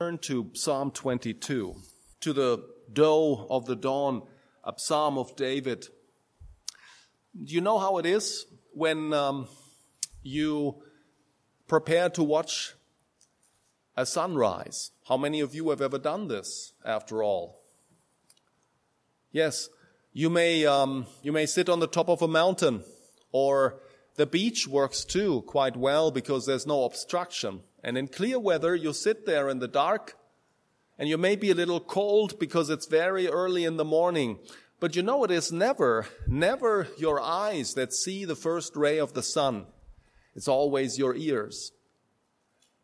Turn to Psalm 22, to the doe of the dawn, a psalm of David. Do you know how it is when um, you prepare to watch a sunrise? How many of you have ever done this, after all? Yes, you may, um, you may sit on the top of a mountain, or the beach works too quite well because there's no obstruction. And in clear weather, you sit there in the dark and you may be a little cold because it's very early in the morning. But you know, it is never, never your eyes that see the first ray of the sun. It's always your ears.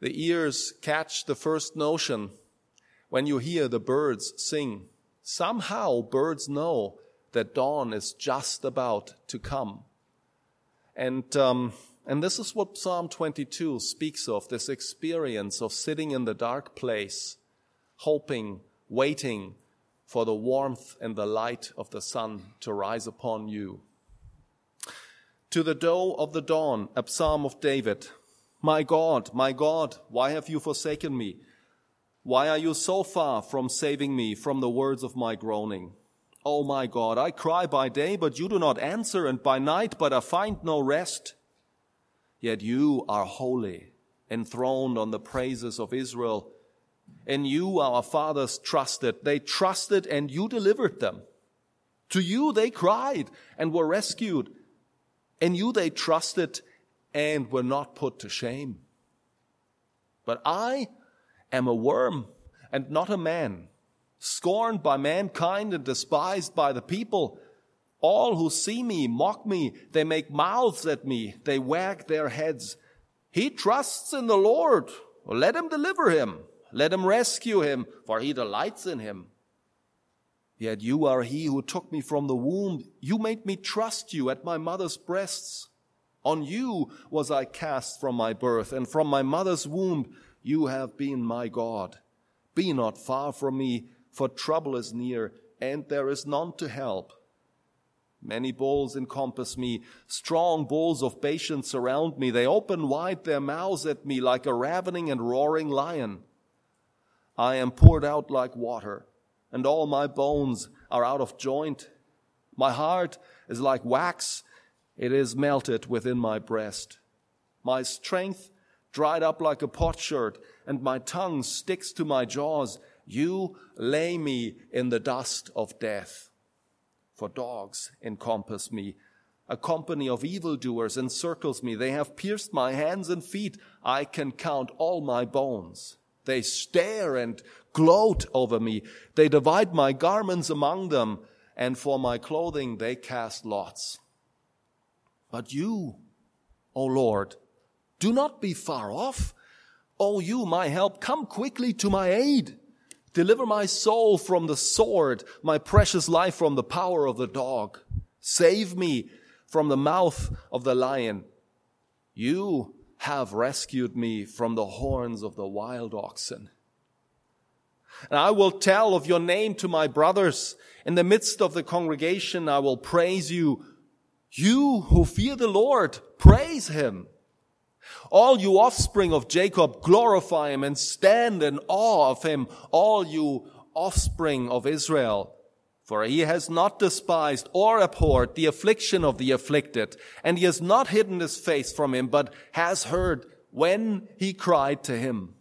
The ears catch the first notion when you hear the birds sing. Somehow birds know that dawn is just about to come. And, um, and this is what Psalm 22 speaks of, this experience of sitting in the dark place, hoping, waiting for the warmth and the light of the sun to rise upon you. To the doe of the dawn, a psalm of David. My God, my God, why have you forsaken me? Why are you so far from saving me from the words of my groaning? Oh my God, I cry by day, but you do not answer, and by night, but I find no rest. Yet you are holy, enthroned on the praises of Israel. In you our fathers trusted. They trusted and you delivered them. To you they cried and were rescued. In you they trusted and were not put to shame. But I am a worm and not a man scorned by mankind and despised by the people. All who see me mock me. They make mouths at me. They wag their heads. He trusts in the Lord. Let him deliver him. Let him rescue him, for he delights in him. Yet you are he who took me from the womb. You made me trust you at my mother's breasts. On you was I cast from my birth, and from my mother's womb you have been my God. Be not far from me, for trouble is near, and there is none to help. Many bulls encompass me, strong bulls of Bashan surround me. They open wide their mouths at me like a ravening and roaring lion. I am poured out like water, and all my bones are out of joint. My heart is like wax, it is melted within my breast. My strength dried up like a potsherd, and my tongue sticks to my jaws. You lay me in the dust of death. For dogs encompass me. A company of evildoers encircles me. They have pierced my hands and feet. I can count all my bones. They stare and gloat over me. They divide my garments among them, and for my clothing they cast lots. But you, O Lord, do not be far off. O you, my help, come quickly to my aid. Deliver my soul from the sword, my precious life from the power of the dog. Save me from the mouth of the lion. You have rescued me from the horns of the wild oxen. And I will tell of your name to my brothers. In the midst of the congregation, I will praise you. You who fear the Lord, praise him. All you offspring of Jacob, glorify him and stand in awe of him, all you offspring of Israel. For he has not despised or abhorred the affliction of the afflicted, and he has not hidden his face from him, but has heard when he cried to him.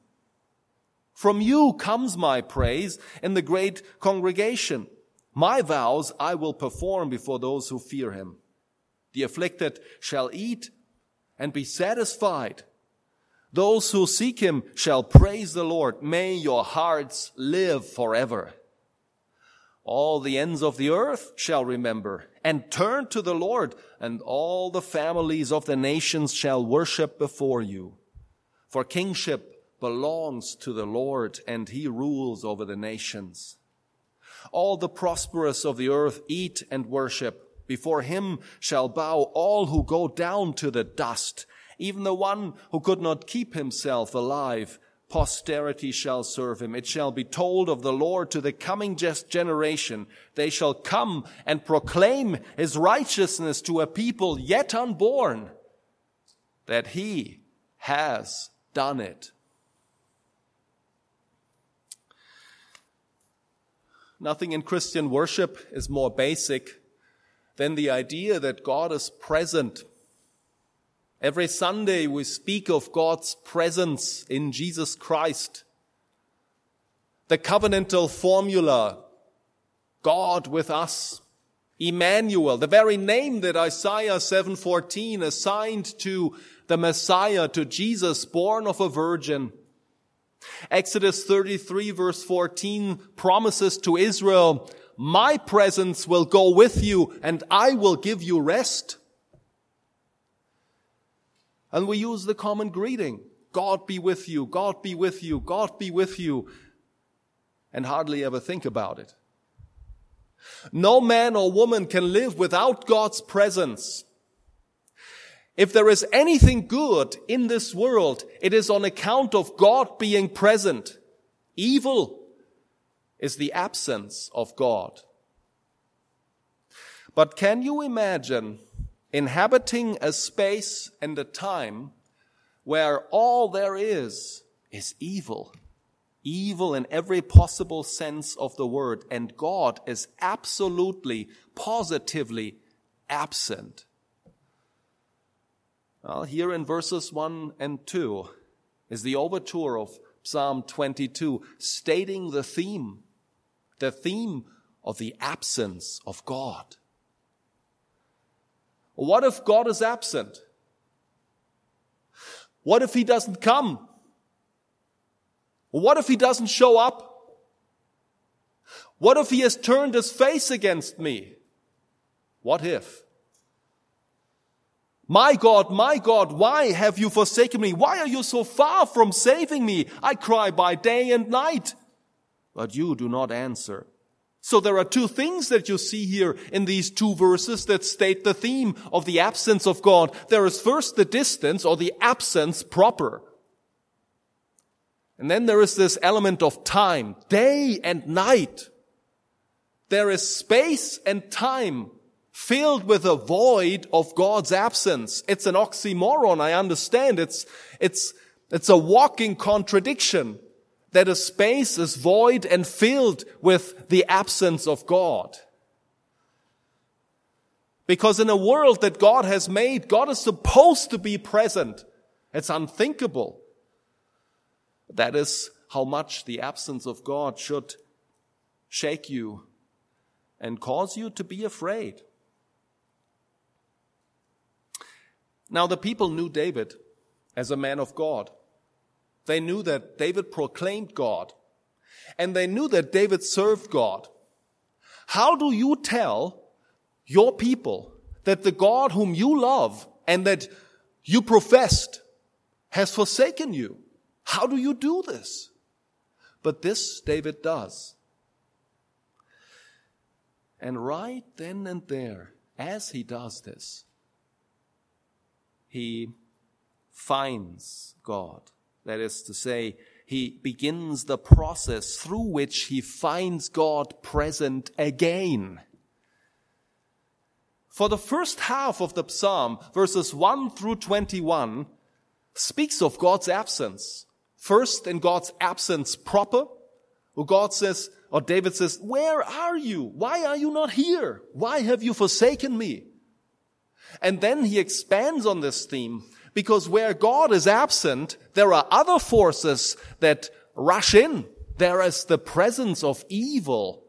From you comes my praise in the great congregation. My vows I will perform before those who fear him. The afflicted shall eat and be satisfied. Those who seek him shall praise the Lord. May your hearts live forever. All the ends of the earth shall remember and turn to the Lord, and all the families of the nations shall worship before you. For kingship belongs to the Lord, and he rules over the nations. All the prosperous of the earth eat and worship. Before him shall bow all who go down to the dust, even the one who could not keep himself alive. Posterity shall serve him. It shall be told of the Lord to the coming generation. They shall come and proclaim his righteousness to a people yet unborn, that he has done it. Nothing in Christian worship is more basic than the idea that God is present. Every Sunday we speak of God's presence in Jesus Christ. The covenantal formula, God with us. Emmanuel, the very name that Isaiah 7:14 assigned to the Messiah, to Jesus born of a virgin. Exodus 33 verse 14 promises to Israel, my presence will go with you and I will give you rest. And we use the common greeting, God be with you, God be with you, God be with you, and hardly ever think about it. No man or woman can live without God's presence. If there is anything good in this world, it is on account of God being present. Evil is the absence of God. But can you imagine inhabiting a space and a time where all there is is evil? Evil in every possible sense of the word, and God is absolutely, positively absent. Well, here in verses 1 and 2 is the overture of Psalm 22, stating the theme, the theme of the absence of God. What if God is absent? What if he doesn't come? What if he doesn't show up? What if he has turned his face against me? What if? My God, my God, why have you forsaken me? Why are you so far from saving me? I cry by day and night, but you do not answer. So there are two things that you see here in these two verses that state the theme of the absence of God. There is first the distance or the absence proper. And then there is this element of time, day and night. There is space and time filled with a void of God's absence. It's an oxymoron. I understand. It's, it's, it's a walking contradiction that a space is void and filled with the absence of God. Because in a world that God has made, God is supposed to be present. It's unthinkable. That is how much the absence of God should shake you and cause you to be afraid. Now the people knew David as a man of God. They knew that David proclaimed God. And they knew that David served God. How do you tell your people that the God whom you love and that you professed has forsaken you? How do you do this? But this David does. And right then and there, as he does this, he finds God. That is to say, he begins the process through which he finds God present again. For the first half of the psalm, verses 1 through 21, speaks of God's absence. First, in God's absence proper, where God says, or David says, where are you? Why are you not here? Why have you forsaken me? And then he expands on this theme because where God is absent, there are other forces that rush in. There is the presence of evil.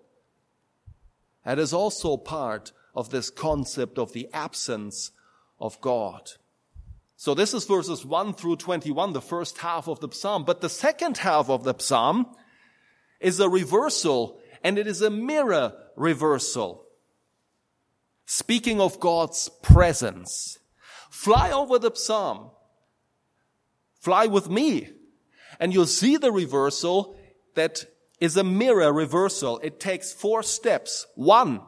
That is also part of this concept of the absence of God. So this is verses 1 through 21, the first half of the psalm. But the second half of the psalm is a reversal and it is a mirror reversal. Speaking of God's presence, fly over the psalm. Fly with me. And you'll see the reversal that is a mirror reversal. It takes four steps. One,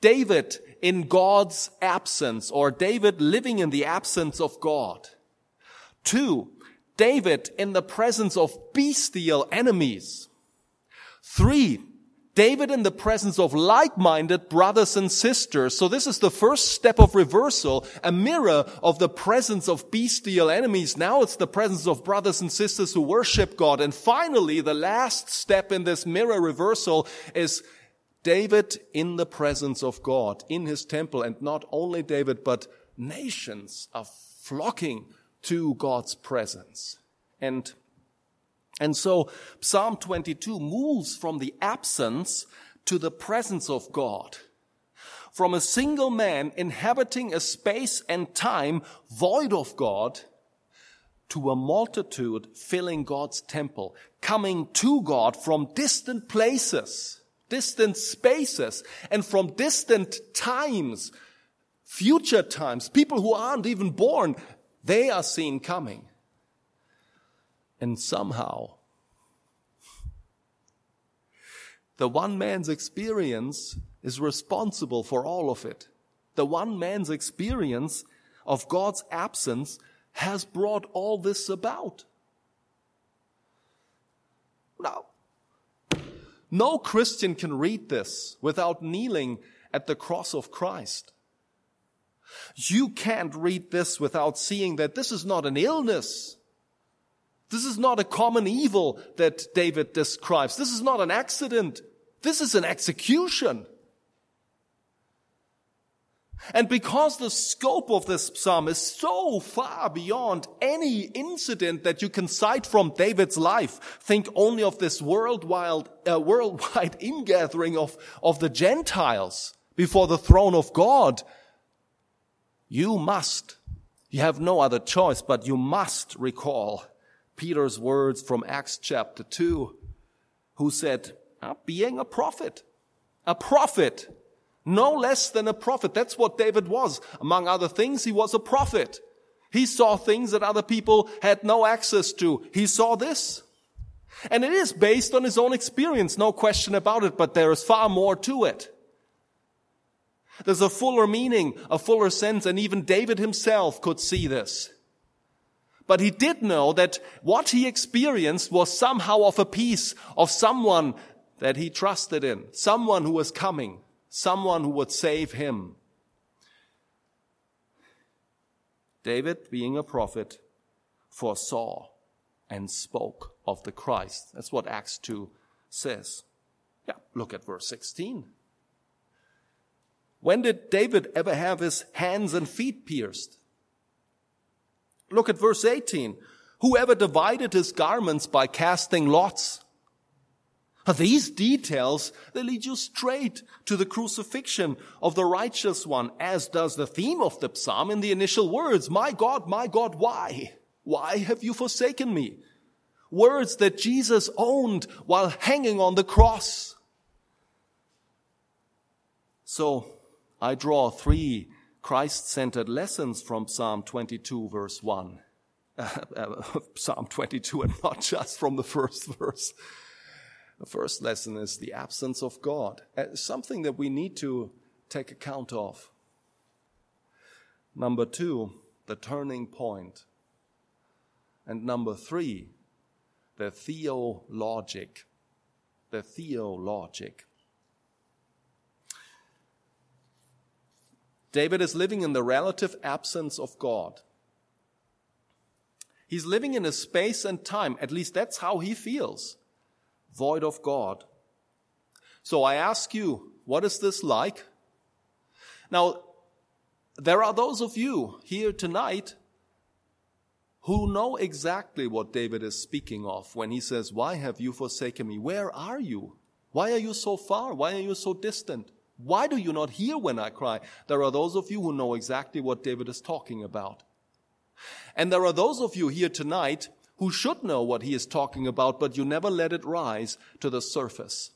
David in God's absence or David living in the absence of God. Two, David in the presence of bestial enemies. Three, David in the presence of like-minded brothers and sisters. So this is the first step of reversal, a mirror of the presence of bestial enemies. Now it's the presence of brothers and sisters who worship God. And finally, the last step in this mirror reversal is David in the presence of God, in his temple, and not only David, but nations are flocking to God's presence. And, and so Psalm 22 moves from the absence to the presence of God. From a single man inhabiting a space and time void of God to a multitude filling God's temple, coming to God from distant places, distant spaces, and from distant times, future times, people who aren't even born, they are seen coming. And somehow, the one man's experience is responsible for all of it. The one man's experience of God's absence has brought all this about. Now, no Christian can read this without kneeling at the cross of Christ. You can't read this without seeing that this is not an illness. This is not a common evil that David describes. This is not an accident. This is an execution. And because the scope of this psalm is so far beyond any incident that you can cite from David's life, think only of this worldwide, uh, worldwide ingathering of, of the Gentiles before the throne of God. You must, you have no other choice, but you must recall Peter's words from Acts chapter 2, who said, ah, being a prophet, a prophet no less than a prophet. That's what David was. Among other things, he was a prophet. He saw things that other people had no access to. He saw this. And it is based on his own experience, no question about it, but there is far more to it. There's a fuller meaning, a fuller sense, and even David himself could see this. But he did know that what he experienced was somehow of a piece of someone that he trusted in, someone who was coming someone who would save him. David, being a prophet, foresaw and spoke of the Christ. That's what Acts 2 says. Yeah, look at verse 16. When did David ever have his hands and feet pierced? Look at verse 18. Whoever divided his garments by casting lots? These details, they lead you straight to the crucifixion of the righteous one, as does the theme of the psalm in the initial words, My God, my God, why? Why have you forsaken me? Words that Jesus owned while hanging on the cross. So I draw three Christ-centered lessons from Psalm 22 verse 1. Psalm 22 and not just from the first verse. The first lesson is the absence of God, uh, something that we need to take account of. Number two, the turning point. And number three, the theologic. The theologic. David is living in the relative absence of God. He's living in a space and time, at least that's how he feels void of God. So I ask you, what is this like? Now, there are those of you here tonight who know exactly what David is speaking of when he says, Why have you forsaken me? Where are you? Why are you so far? Why are you so distant? Why do you not hear when I cry? There are those of you who know exactly what David is talking about. And there are those of you here tonight who should know what he is talking about, but you never let it rise to the surface.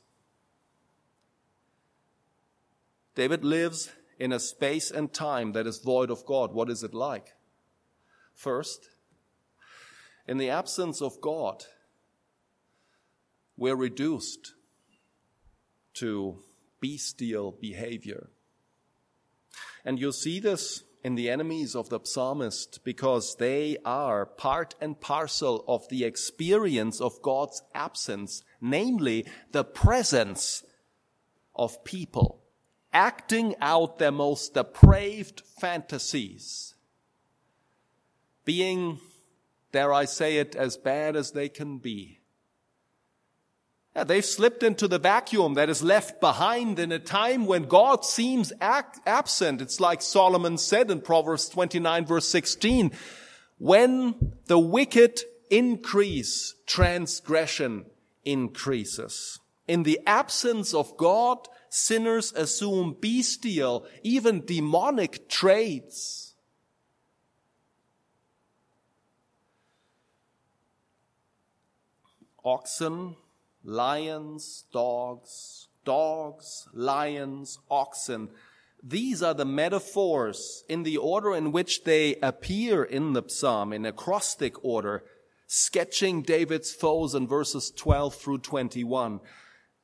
David lives in a space and time that is void of God. What is it like? First, in the absence of God, we're reduced to bestial behavior. And you see this in the enemies of the psalmist because they are part and parcel of the experience of God's absence, namely the presence of people acting out their most depraved fantasies, being, dare I say it, as bad as they can be, they've slipped into the vacuum that is left behind in a time when God seems absent. It's like Solomon said in Proverbs 29 verse 16. When the wicked increase, transgression increases. In the absence of God, sinners assume bestial, even demonic traits. Oxen, lions, dogs, dogs, lions, oxen. These are the metaphors in the order in which they appear in the psalm, in acrostic order, sketching David's foes in verses 12 through 21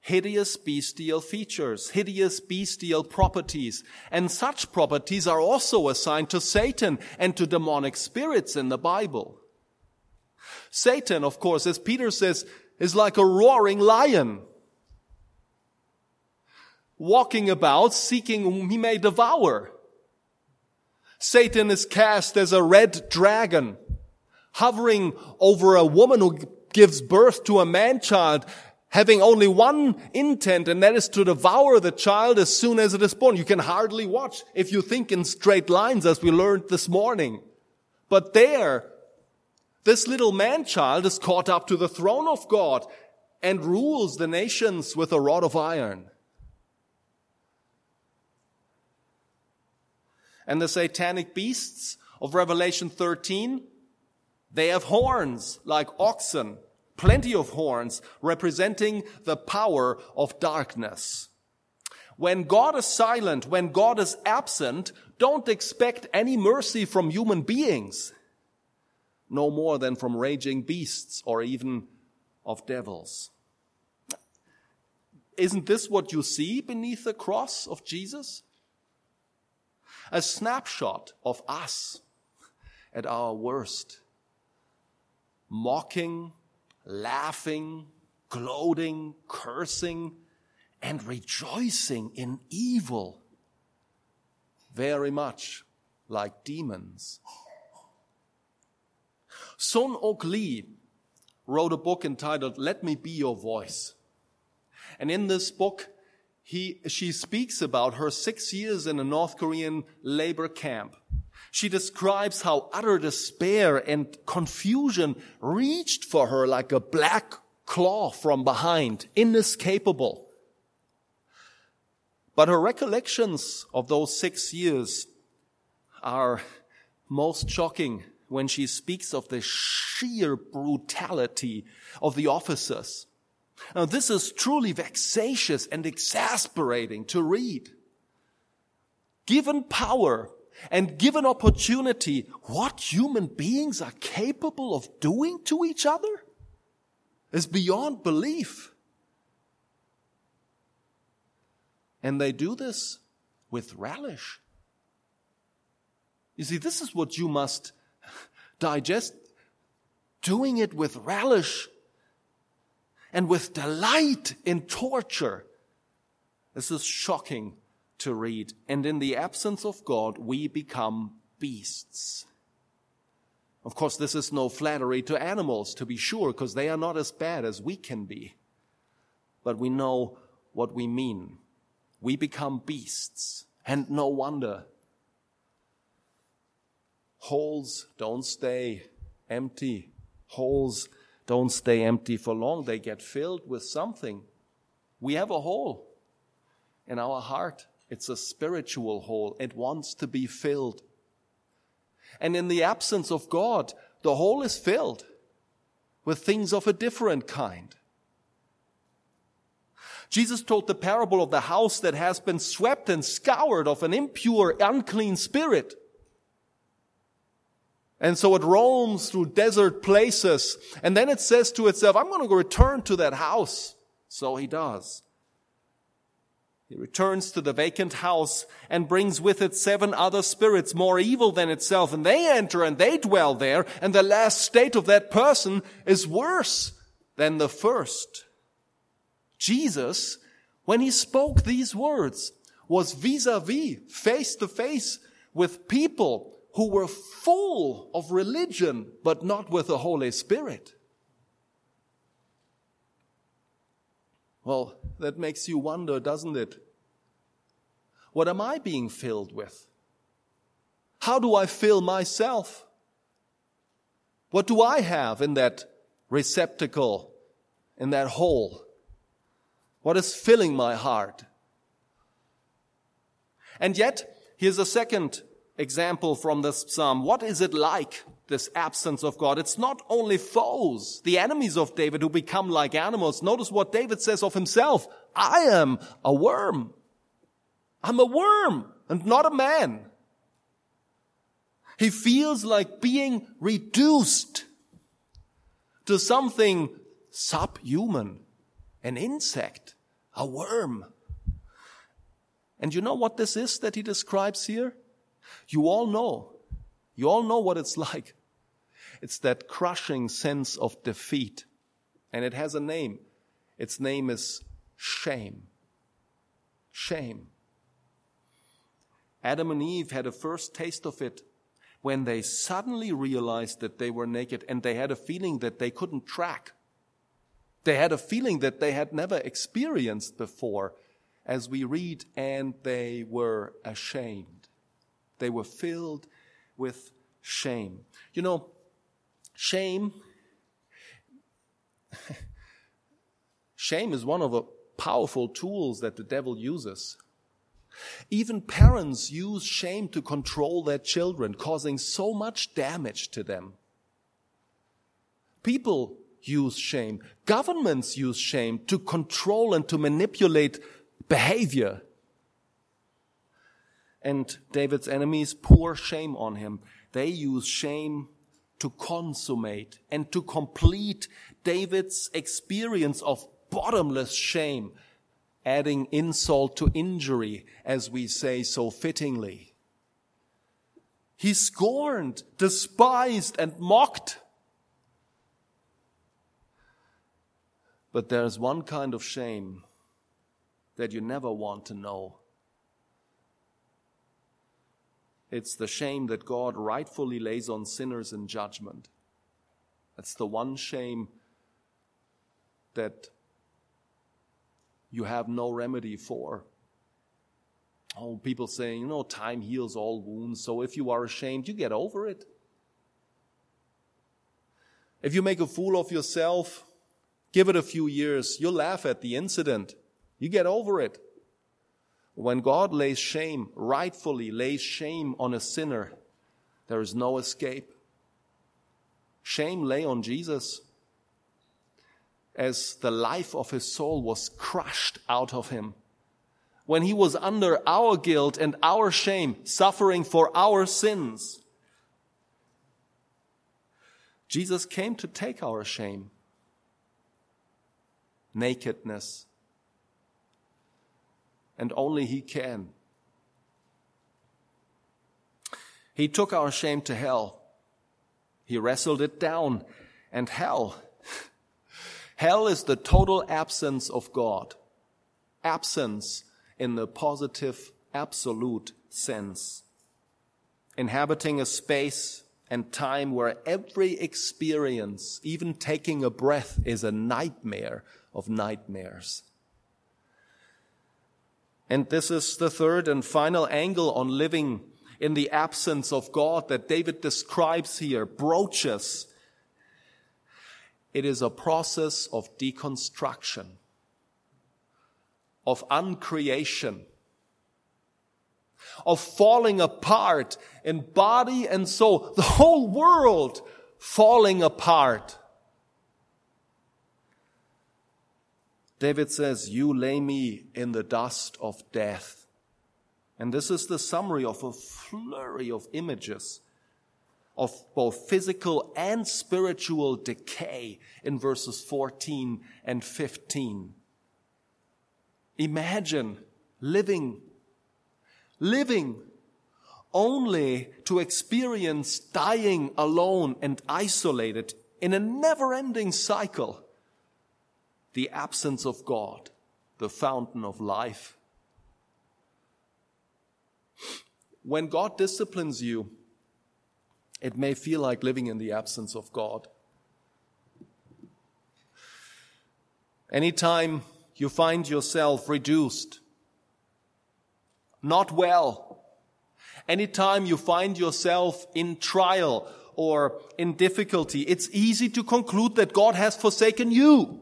hideous bestial features, hideous bestial properties. And such properties are also assigned to Satan and to demonic spirits in the Bible. Satan, of course, as Peter says, is like a roaring lion, walking about seeking whom he may devour. Satan is cast as a red dragon, hovering over a woman who gives birth to a man child having only one intent, and that is to devour the child as soon as it is born. You can hardly watch if you think in straight lines, as we learned this morning. But there, this little man child is caught up to the throne of God and rules the nations with a rod of iron. And the satanic beasts of Revelation 13, they have horns like oxen plenty of horns representing the power of darkness. When God is silent, when God is absent, don't expect any mercy from human beings, no more than from raging beasts or even of devils. Isn't this what you see beneath the cross of Jesus? A snapshot of us at our worst, mocking, laughing, gloating, cursing, and rejoicing in evil. Very much like demons. Soon Ok Lee wrote a book entitled Let Me Be Your Voice. And in this book, he, she speaks about her six years in a North Korean labor camp she describes how utter despair and confusion reached for her like a black claw from behind, inescapable. But her recollections of those six years are most shocking when she speaks of the sheer brutality of the officers. Now, this is truly vexatious and exasperating to read. Given power and given opportunity, what human beings are capable of doing to each other is beyond belief. And they do this with relish. You see, this is what you must digest. Doing it with relish and with delight in torture. This is shocking to read. And in the absence of God, we become beasts. Of course, this is no flattery to animals, to be sure, because they are not as bad as we can be. But we know what we mean. We become beasts, and no wonder. Holes don't stay empty. Holes don't stay empty for long. They get filled with something. We have a hole in our heart. It's a spiritual hole. It wants to be filled. And in the absence of God, the hole is filled with things of a different kind. Jesus told the parable of the house that has been swept and scoured of an impure, unclean spirit. And so it roams through desert places. And then it says to itself, I'm going to return to that house. So he does. He returns to the vacant house and brings with it seven other spirits more evil than itself, and they enter and they dwell there, and the last state of that person is worse than the first. Jesus, when he spoke these words, was vis-a-vis, face to face with people who were full of religion, but not with the Holy Spirit. Well, that makes you wonder, doesn't it? What am I being filled with? How do I fill myself? What do I have in that receptacle, in that hole? What is filling my heart? And yet, here's a second example from this psalm. What is it like, this absence of God? It's not only foes, the enemies of David who become like animals. Notice what David says of himself. I am a worm. I'm a worm and not a man. He feels like being reduced to something subhuman, an insect, a worm. And you know what this is that he describes here? You all know. You all know what it's like. It's that crushing sense of defeat. And it has a name. Its name is shame. Shame. Adam and Eve had a first taste of it when they suddenly realized that they were naked and they had a feeling that they couldn't track. They had a feeling that they had never experienced before, as we read, and they were ashamed. They were filled with shame. You know, shame, shame is one of the powerful tools that the devil uses. Even parents use shame to control their children, causing so much damage to them. People use shame. Governments use shame to control and to manipulate behavior. And David's enemies pour shame on him. They use shame to consummate and to complete David's experience of bottomless shame, adding insult to injury, as we say so fittingly. He scorned, despised, and mocked. But there's one kind of shame that you never want to know. It's the shame that God rightfully lays on sinners in judgment. That's the one shame that you have no remedy for. Oh, people saying, you know, time heals all wounds, so if you are ashamed, you get over it. If you make a fool of yourself, give it a few years, you'll laugh at the incident. You get over it. When God lays shame, rightfully lays shame on a sinner, there is no escape. Shame lay on Jesus as the life of his soul was crushed out of him. When he was under our guilt and our shame, suffering for our sins, Jesus came to take our shame, nakedness, and only he can. He took our shame to hell. He wrestled it down, and hell Hell is the total absence of God. Absence in the positive, absolute sense. Inhabiting a space and time where every experience, even taking a breath, is a nightmare of nightmares. And this is the third and final angle on living in the absence of God that David describes here, broaches it is a process of deconstruction, of uncreation, of falling apart in body and soul. The whole world falling apart. David says, You lay me in the dust of death. And this is the summary of a flurry of images of both physical and spiritual decay in verses 14 and 15. Imagine living, living only to experience dying alone and isolated in a never ending cycle. The absence of God, the fountain of life. When God disciplines you, it may feel like living in the absence of God. Anytime you find yourself reduced, not well, anytime you find yourself in trial or in difficulty, it's easy to conclude that God has forsaken you.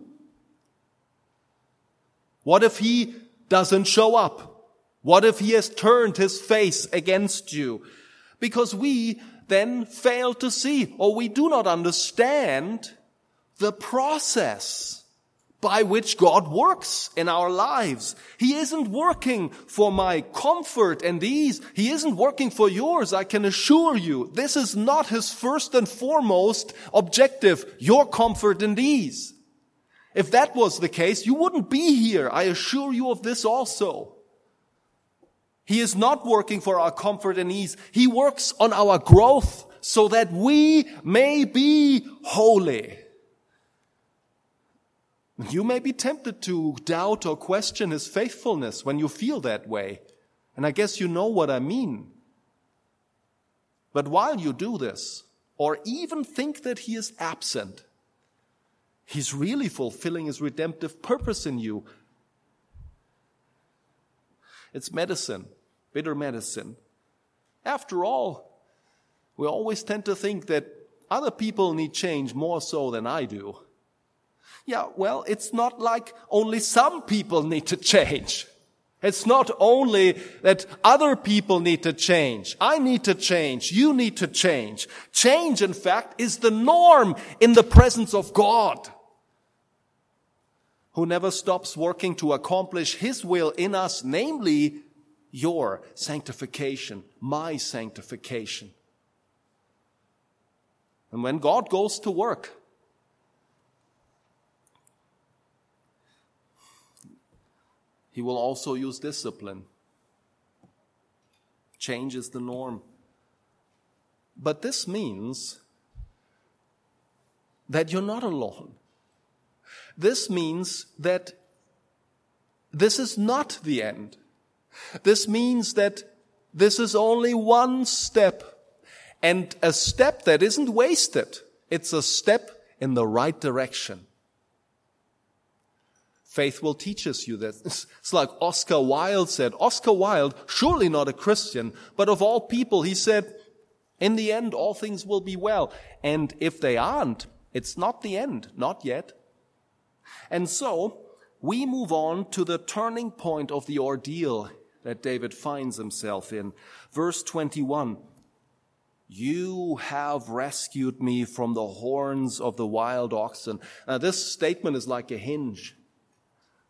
What if He doesn't show up? What if He has turned His face against you? Because we then fail to see or we do not understand the process by which God works in our lives. He isn't working for my comfort and ease. He isn't working for yours. I can assure you. This is not his first and foremost objective, your comfort and ease. If that was the case, you wouldn't be here. I assure you of this also. He is not working for our comfort and ease. He works on our growth so that we may be holy. You may be tempted to doubt or question his faithfulness when you feel that way. And I guess you know what I mean. But while you do this, or even think that he is absent, he's really fulfilling his redemptive purpose in you. It's medicine bitter medicine. After all, we always tend to think that other people need change more so than I do. Yeah, well, it's not like only some people need to change. It's not only that other people need to change. I need to change. You need to change. Change, in fact, is the norm in the presence of God, who never stops working to accomplish His will in us, namely your sanctification, my sanctification. And when God goes to work, He will also use discipline. Change is the norm. But this means that you're not alone. This means that this is not the end. This means that this is only one step and a step that isn't wasted. It's a step in the right direction. Faith will teach us you that. It's like Oscar Wilde said. Oscar Wilde, surely not a Christian, but of all people, he said, in the end, all things will be well. And if they aren't, it's not the end, not yet. And so, we move on to the turning point of the ordeal that David finds himself in. Verse 21. You have rescued me from the horns of the wild oxen. Now this statement is like a hinge.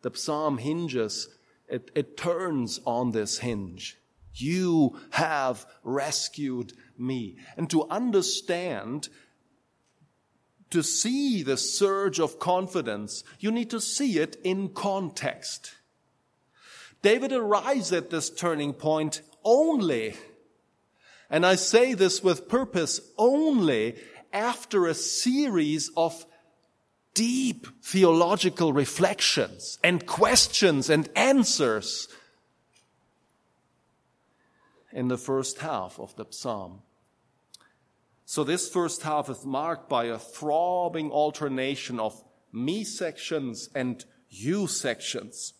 The psalm hinges. It, it turns on this hinge. You have rescued me. And to understand to see the surge of confidence, you need to see it in context. David arrives at this turning point only, and I say this with purpose, only after a series of deep theological reflections and questions and answers in the first half of the psalm. So this first half is marked by a throbbing alternation of me sections and you sections.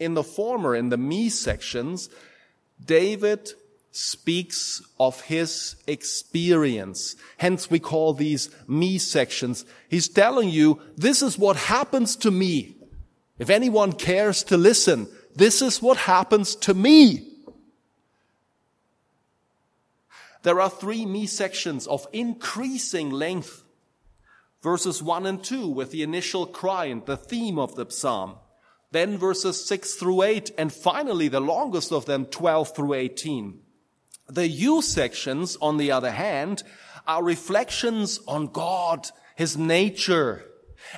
In the former, in the me sections, David speaks of his experience. Hence we call these me sections. He's telling you, this is what happens to me. If anyone cares to listen, this is what happens to me. There are three me sections of increasing length. Verses one and two with the initial cry and the theme of the psalm then verses 6 through 8, and finally the longest of them, 12 through 18. The you sections, on the other hand, are reflections on God, His nature,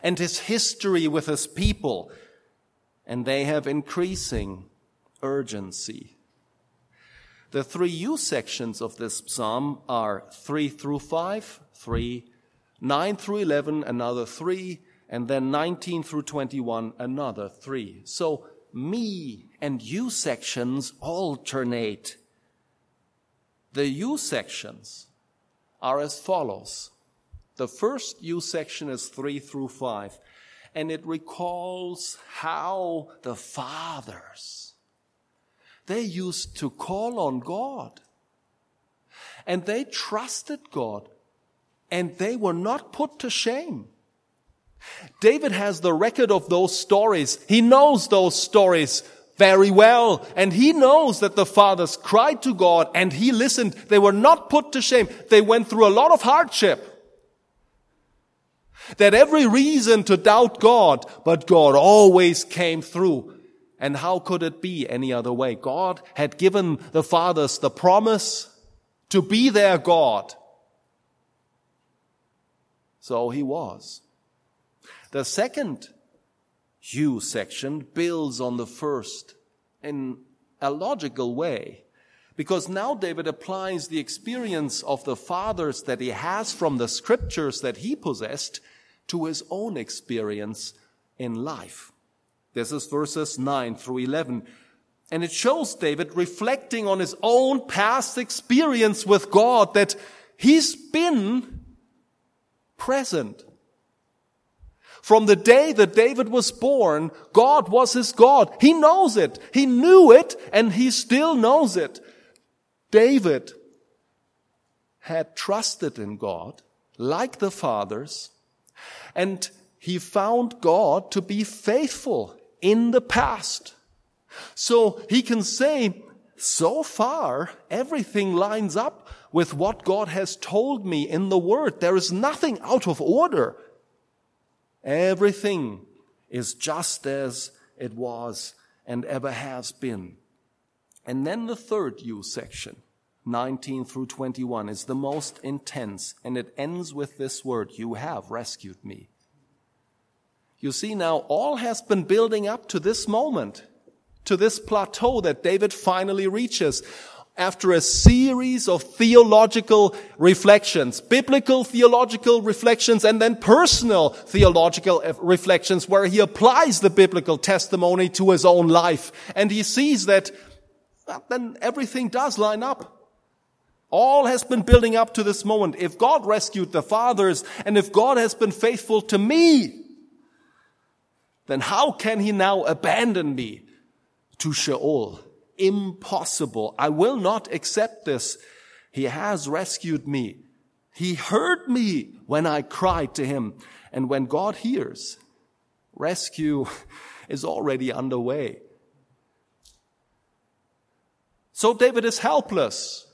and His history with His people, and they have increasing urgency. The three U sections of this psalm are 3 through 5, 3, 9 through 11, another 3, and then 19 through 21, another three. So me and you sections alternate. The U sections are as follows. The first U section is 3 through 5. and it recalls how the fathers, they used to call on God. And they trusted God. And they were not put to shame. David has the record of those stories. He knows those stories very well. And he knows that the fathers cried to God and he listened. They were not put to shame. They went through a lot of hardship. They had every reason to doubt God, but God always came through. And how could it be any other way? God had given the fathers the promise to be their God. So he was. The second you section builds on the first in a logical way. Because now David applies the experience of the fathers that he has from the scriptures that he possessed to his own experience in life. This is verses 9 through 11. And it shows David reflecting on his own past experience with God that he's been present. From the day that David was born, God was his God. He knows it. He knew it and he still knows it. David had trusted in God like the fathers and he found God to be faithful in the past. So he can say, so far, everything lines up with what God has told me in the Word. There is nothing out of order. Everything is just as it was and ever has been. And then the third you section, 19 through 21, is the most intense, and it ends with this word, You have rescued me. You see now, all has been building up to this moment, to this plateau that David finally reaches after a series of theological reflections, biblical theological reflections, and then personal theological reflections where he applies the biblical testimony to his own life. And he sees that well, then everything does line up. All has been building up to this moment. If God rescued the fathers and if God has been faithful to me, then how can he now abandon me to Sheol? Impossible. I will not accept this. He has rescued me. He heard me when I cried to him. And when God hears, rescue is already underway. So David is helpless,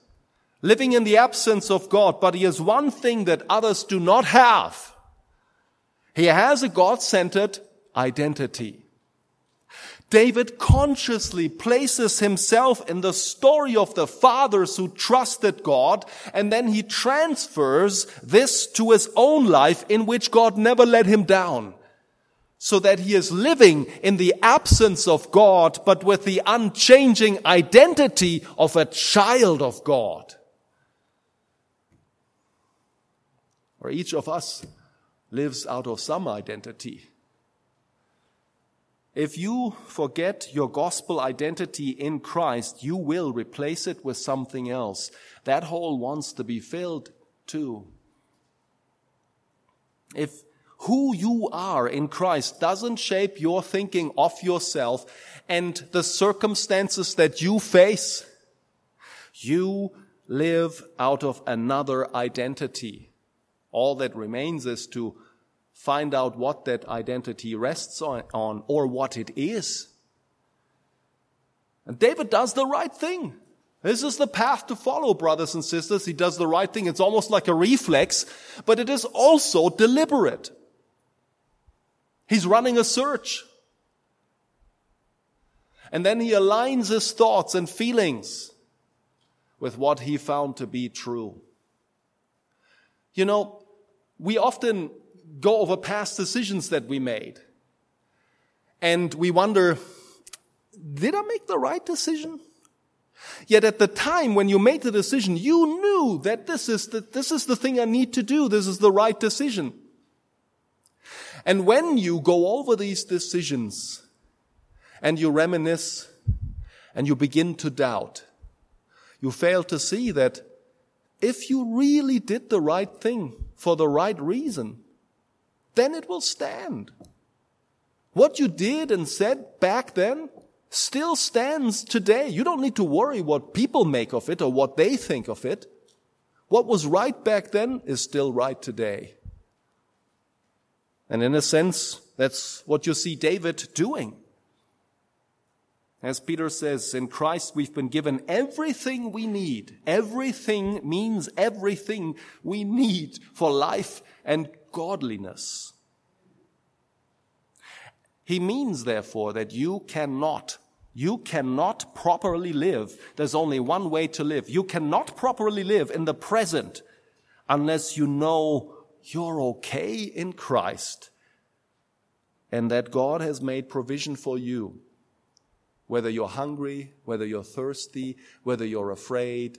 living in the absence of God, but he has one thing that others do not have. He has a God-centered identity. David consciously places himself in the story of the fathers who trusted God, and then he transfers this to his own life in which God never let him down. So that he is living in the absence of God, but with the unchanging identity of a child of God. Or each of us lives out of some identity. If you forget your gospel identity in Christ, you will replace it with something else. That hole wants to be filled too. If who you are in Christ doesn't shape your thinking of yourself and the circumstances that you face, you live out of another identity. All that remains is to find out what that identity rests on, or what it is. And David does the right thing. This is the path to follow, brothers and sisters. He does the right thing. It's almost like a reflex, but it is also deliberate. He's running a search. And then he aligns his thoughts and feelings with what he found to be true. You know, we often go over past decisions that we made. And we wonder, did I make the right decision? Yet at the time when you made the decision, you knew that this is the, this is the thing I need to do. This is the right decision. And when you go over these decisions and you reminisce and you begin to doubt, you fail to see that if you really did the right thing for the right reason, then it will stand. What you did and said back then still stands today. You don't need to worry what people make of it or what they think of it. What was right back then is still right today. And in a sense, that's what you see David doing. As Peter says, in Christ we've been given everything we need. Everything means everything we need for life and godliness. He means, therefore, that you cannot, you cannot properly live. There's only one way to live. You cannot properly live in the present unless you know you're okay in Christ and that God has made provision for you whether you're hungry, whether you're thirsty, whether you're afraid,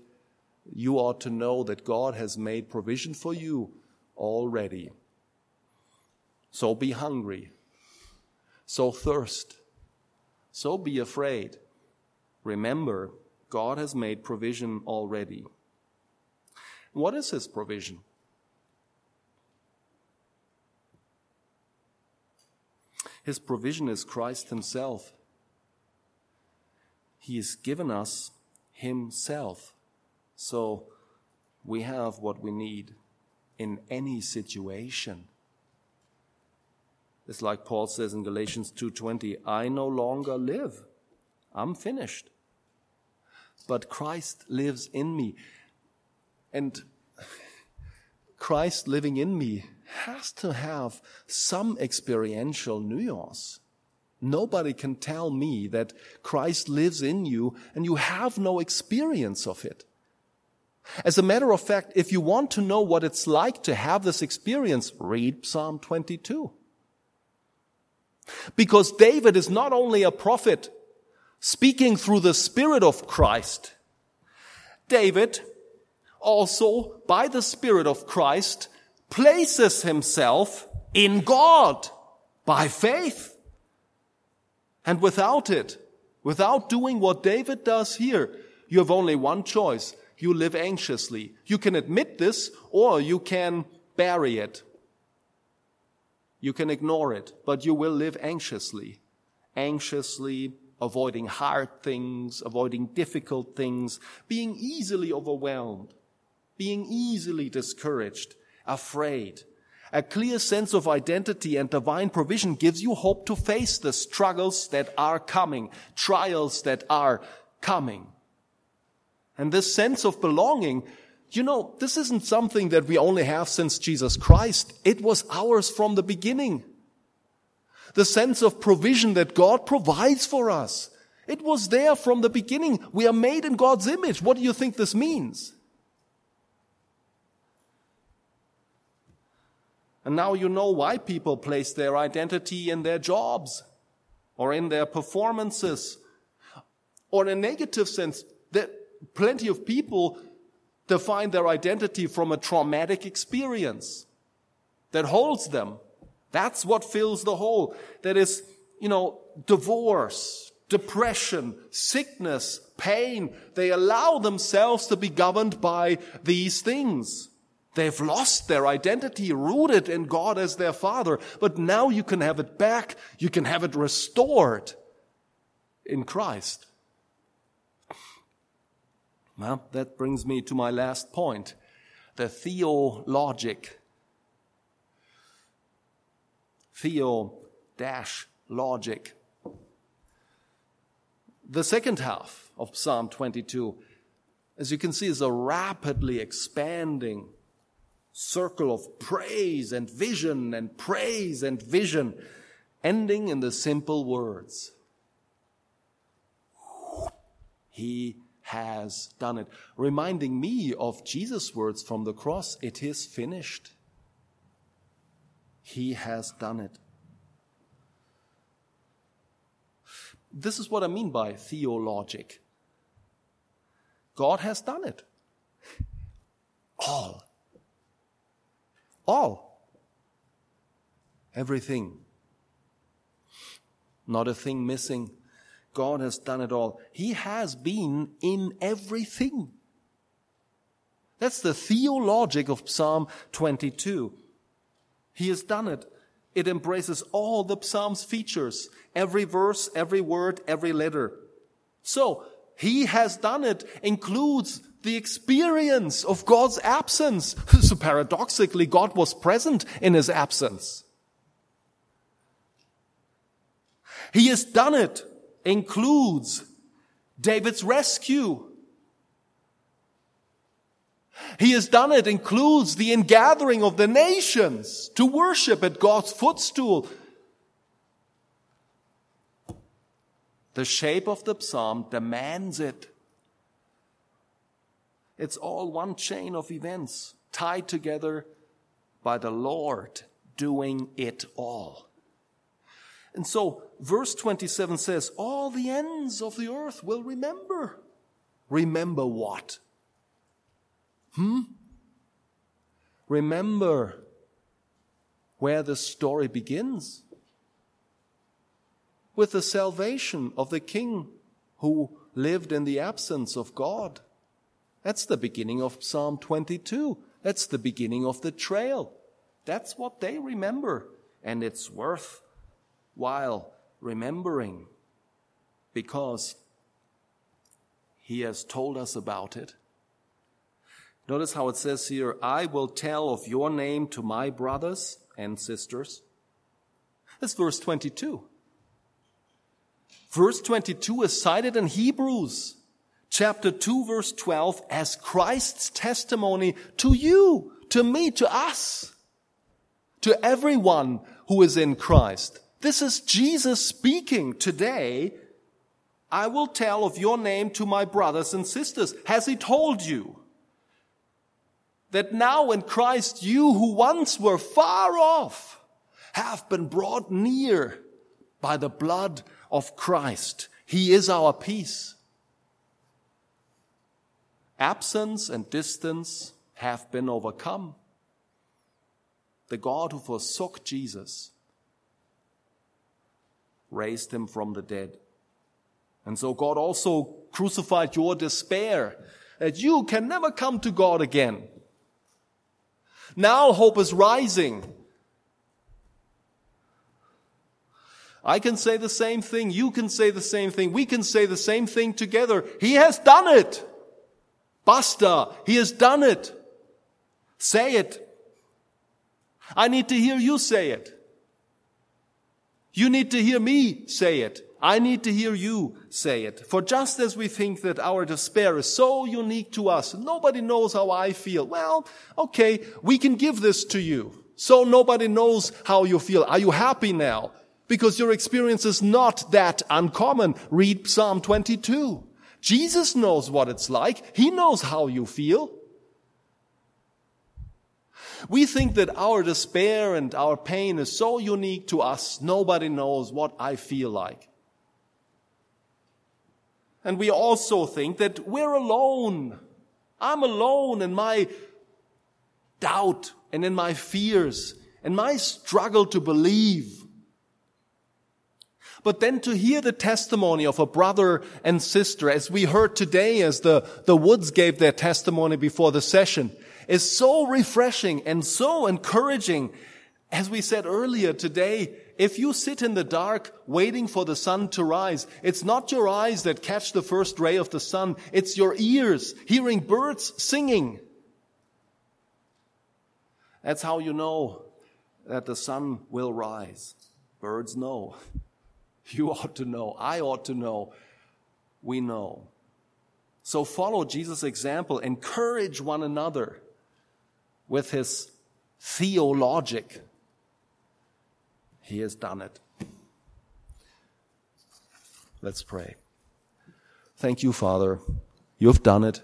you ought to know that God has made provision for you already. So be hungry. So thirst. So be afraid. Remember, God has made provision already. What is His provision? His provision is Christ Himself. He has given us Himself. So we have what we need in any situation. It's like Paul says in Galatians 2:20, I no longer live. I'm finished. But Christ lives in me. And Christ living in me has to have some experiential nuance. Nobody can tell me that Christ lives in you and you have no experience of it. As a matter of fact, if you want to know what it's like to have this experience, read Psalm 22. Because David is not only a prophet speaking through the Spirit of Christ, David also, by the Spirit of Christ, places himself in God by faith. And without it, without doing what David does here, you have only one choice. You live anxiously. You can admit this or you can bury it. You can ignore it, but you will live anxiously. Anxiously avoiding hard things, avoiding difficult things, being easily overwhelmed, being easily discouraged, afraid, a clear sense of identity and divine provision gives you hope to face the struggles that are coming, trials that are coming. And this sense of belonging, you know, this isn't something that we only have since Jesus Christ. It was ours from the beginning. The sense of provision that God provides for us. It was there from the beginning. We are made in God's image. What do you think this means? And now you know why people place their identity in their jobs or in their performances. Or in a negative sense, that plenty of people define their identity from a traumatic experience that holds them. That's what fills the hole. That is, you know, divorce, depression, sickness, pain. They allow themselves to be governed by these things. They've lost their identity rooted in God as their father, but now you can have it back. You can have it restored in Christ. Well, that brings me to my last point, the theologic. Theo dash logic. The second half of Psalm 22, as you can see, is a rapidly expanding circle of praise and vision and praise and vision, ending in the simple words He has done it. Reminding me of Jesus' words from the cross it is finished. He has done it. This is what I mean by theologic. God has done it. All. All. Everything. Not a thing missing. God has done it all. He has been in everything. That's the theologic of Psalm 22. He has done it It embraces all the Psalm's features, every verse, every word, every letter. So, he has done it includes the experience of God's absence. So paradoxically, God was present in his absence. He has done it includes David's rescue. He has done it includes the ingathering of the nations to worship at God's footstool. The shape of the psalm demands it. It's all one chain of events tied together by the Lord doing it all. And so verse 27 says, all the ends of the earth will remember. Remember what? Hmm? Remember where the story begins with the salvation of the king who lived in the absence of God. That's the beginning of Psalm 22. That's the beginning of the trail. That's what they remember. And it's worthwhile remembering because he has told us about it. Notice how it says here, I will tell of your name to my brothers and sisters. That's verse 22. Verse 22 is cited in Hebrews chapter 2 verse 12 as Christ's testimony to you, to me, to us, to everyone who is in Christ. This is Jesus speaking today. I will tell of your name to my brothers and sisters. Has he told you? that now in Christ you who once were far off have been brought near by the blood of Christ. He is our peace. Absence and distance have been overcome. The God who forsook Jesus raised him from the dead. And so God also crucified your despair that you can never come to God again. Now hope is rising. I can say the same thing. You can say the same thing. We can say the same thing together. He has done it. Basta. He has done it. Say it. I need to hear you say it. You need to hear me say it. I need to hear you say it. For just as we think that our despair is so unique to us, nobody knows how I feel. Well, okay, we can give this to you. So nobody knows how you feel. Are you happy now? Because your experience is not that uncommon. Read Psalm 22. Jesus knows what it's like. He knows how you feel. We think that our despair and our pain is so unique to us, nobody knows what I feel like. And we also think that we're alone. I'm alone in my doubt and in my fears and my struggle to believe. But then to hear the testimony of a brother and sister, as we heard today, as the, the Woods gave their testimony before the session, is so refreshing and so encouraging. As we said earlier today, if you sit in the dark waiting for the sun to rise, it's not your eyes that catch the first ray of the sun, it's your ears hearing birds singing. That's how you know that the sun will rise. Birds know. You ought to know. I ought to know. We know. So follow Jesus' example. Encourage one another with his theologic he has done it. Let's pray. Thank you, Father. You've done it,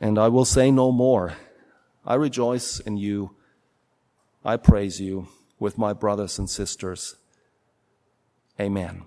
and I will say no more. I rejoice in you. I praise you with my brothers and sisters. Amen.